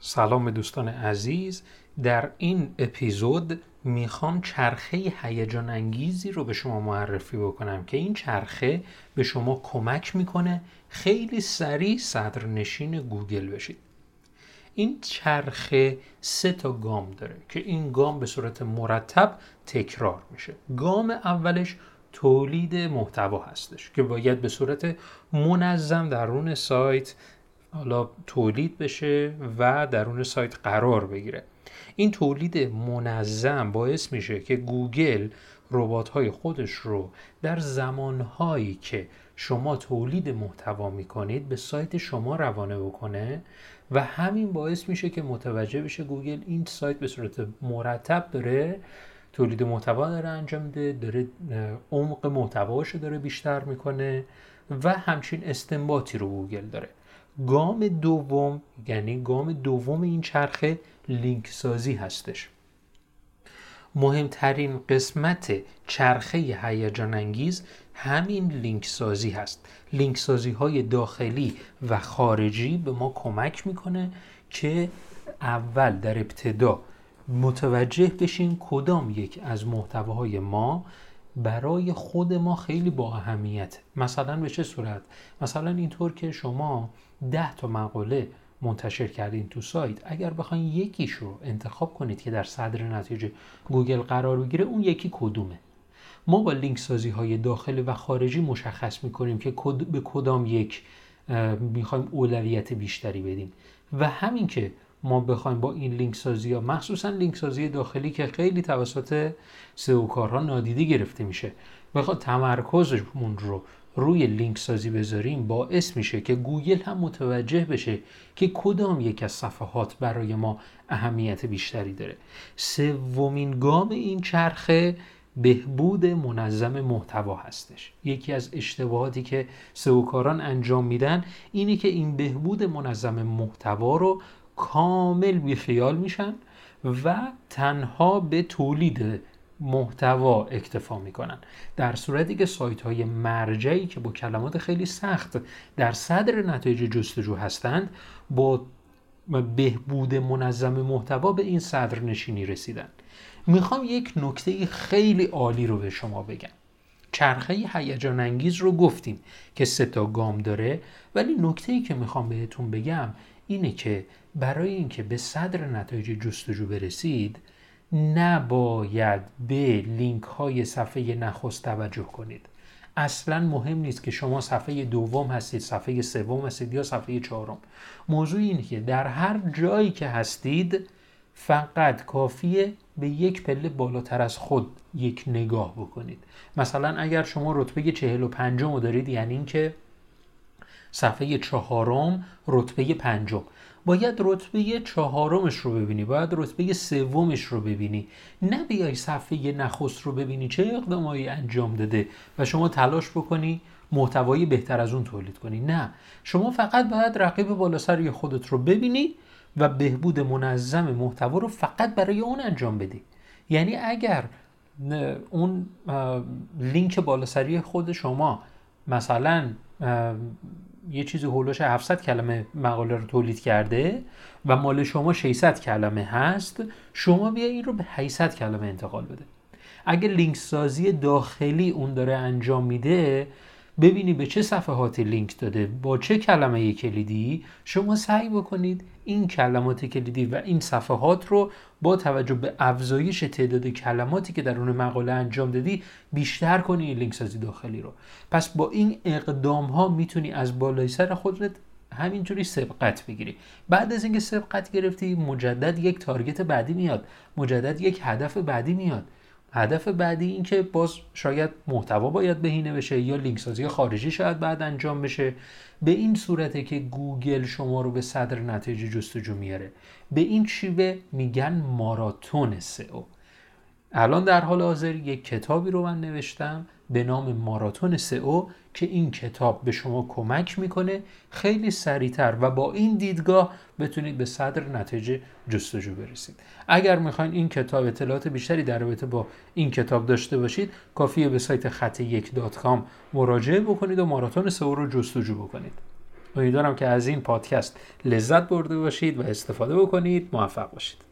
سلام دوستان عزیز. در این اپیزود می‌خوام چرخه هیجان انگیزی رو به شما معرفی بکنم که این چرخه به شما کمک می‌کنه خیلی سریع صدرنشین گوگل بشید. این چرخه سه تا گام داره که این گام به صورت مرتب تکرار میشه. گام اولش تولید محتوا هستش که باید به صورت منظم درون سایت حالا تولید بشه و درون سایت قرار بگیره. این تولید منظم باعث میشه که گوگل ربات های خودش رو در زمان هایی که شما تولید محتوا می‌کنید به سایت شما روانه بکنه و همین باعث میشه که متوجه بشه گوگل این سایت به صورت مرتب داره تولید محتوا داره انجام میده داره عمق محتواش داره بیشتر می‌کنه و همچین استنباطی رو گوگل داره. گام دوم یعنی گام دوم این چرخه لینک سازی هستش. مهمترین قسمت چرخه هیجان انگیز همین لینک سازی هست. لینک سازی های داخلی و خارجی به ما کمک می‌کنه که اول در ابتدا متوجه بشین کدام یک از محتواهای ما برای خود ما خیلی با اهمیت مثلا به چه صورت؟ مثلا اینطور که شما ده تا مقاله منتشر کردین تو سایت اگر بخواین یکیش رو انتخاب کنید که در صدر نتیجه گوگل قرار بگیره اون یکی کدومه. ما با لینک سازی های داخلی و خارجی مشخص می‌کنیم که به کدام یک می‌خوایم اولویت بیشتری بدیم. و همین که ما بخوایم با این لینک سازی ها مخصوصا لینک سازی داخلی که خیلی توسط سئو کارها نادیده گرفته میشه بخواد تمرکزمون رو روی لینک سازی بذاریم باعث میشه که گوگل هم متوجه بشه که کدام یک از صفحات برای ما اهمیت بیشتری داره. سومین گام این چرخه بهبود منظم محتوا هستش. یکی از اشتباهاتی که سئوکاران انجام میدن اینه که این بهبود منظم محتوا رو کامل بیخیال میشن و تنها به تولید محتوا اکتفا می‌کنن. در صورتی که سایت های مرجعی که با کلمات خیلی سخت در صدر نتایج جستجو هستند با بهبود منظم محتوا به این صدر نشینی رسیدن. می‌خوام یک نکته خیلی عالی رو به شما بگم. چرخه هیجان انگیز رو گفتیم که سه تا گام داره ولی نکته ای که می‌خوام بهتون بگم اینه که برای اینکه به صدر نتایج جستجو برسید نباید به لینک های صفحه نخست توجه کنید. اصلا مهم نیست که شما صفحه دوم هستید صفحه سوم هستید یا صفحه چهارم. موضوع اینه که در هر جایی که هستید فقط کافیه به یک پله بالاتر از خود یک نگاه بکنید. مثلا اگر شما رتبه چهل و پنجم رو دارید یعنی اینکه صفحه چهارم رتبه پنجم. باید رتبه چهارمش رو ببینی باید رتبه سومش رو ببینی. نه بیای صفحه نخست رو ببینی چه اقدامایی انجام داده و شما تلاش بکنی محتوایی بهتر از اون تولید کنی. نه شما فقط باید رقیب بالا سر خودت رو ببینی و بهبود منظم محتوا رو فقط برای اون انجام بدی. یعنی اگر اون لینک بالاسری خود شما مثلا یه چیزی هولوش 700 کلمه مقاله رو تولید کرده و مال شما 600 کلمه هست شما بیا این رو به 800 کلمه انتقال بده. اگه لینک سازی داخلی اون داره انجام میده ببینی به چه صفحاتی لینک داده با چه کلمه کلیدی. شما سعی بکنید این کلمات کلیدی و این صفحات رو با توجه به افزایش تعداد کلماتی که در اون مقاله انجام دادی بیشتر کنی این لینک سازی داخلی رو. پس با این اقدام ها می‌تونی از بالای سر خودت همینجوری سبقت بگیری. بعد از اینکه سبقت گرفتی مجدد یک target بعدی میاد. مجدد یک هدف بعدی میاد. هدف بعدی این که باز شاید محتوا باید بهینه بشه یا لینک سازی خارجی شاید بعد انجام بشه. به این صورته که گوگل شما رو به صدر نتایج جستجو میاره. به این شیوه میگن ماراتون سئو. الان در حال حاضر یک کتابی رو من نوشتم. به نام ماراتون سئو که این کتاب به شما کمک می‌کنه خیلی سریعتر و با این دیدگاه بتونید به صدر نتیجه جستجو برسید. اگر می‌خواین این کتاب اطلاعات بیشتری در رابطه با این کتاب داشته باشید کافیه به سایت خط یک دات کام مراجعه بکنید و ماراتون سئو رو جستجو بکنید. امیدوارم که از این پادکست لذت برده باشید و استفاده بکنید. موفق باشید.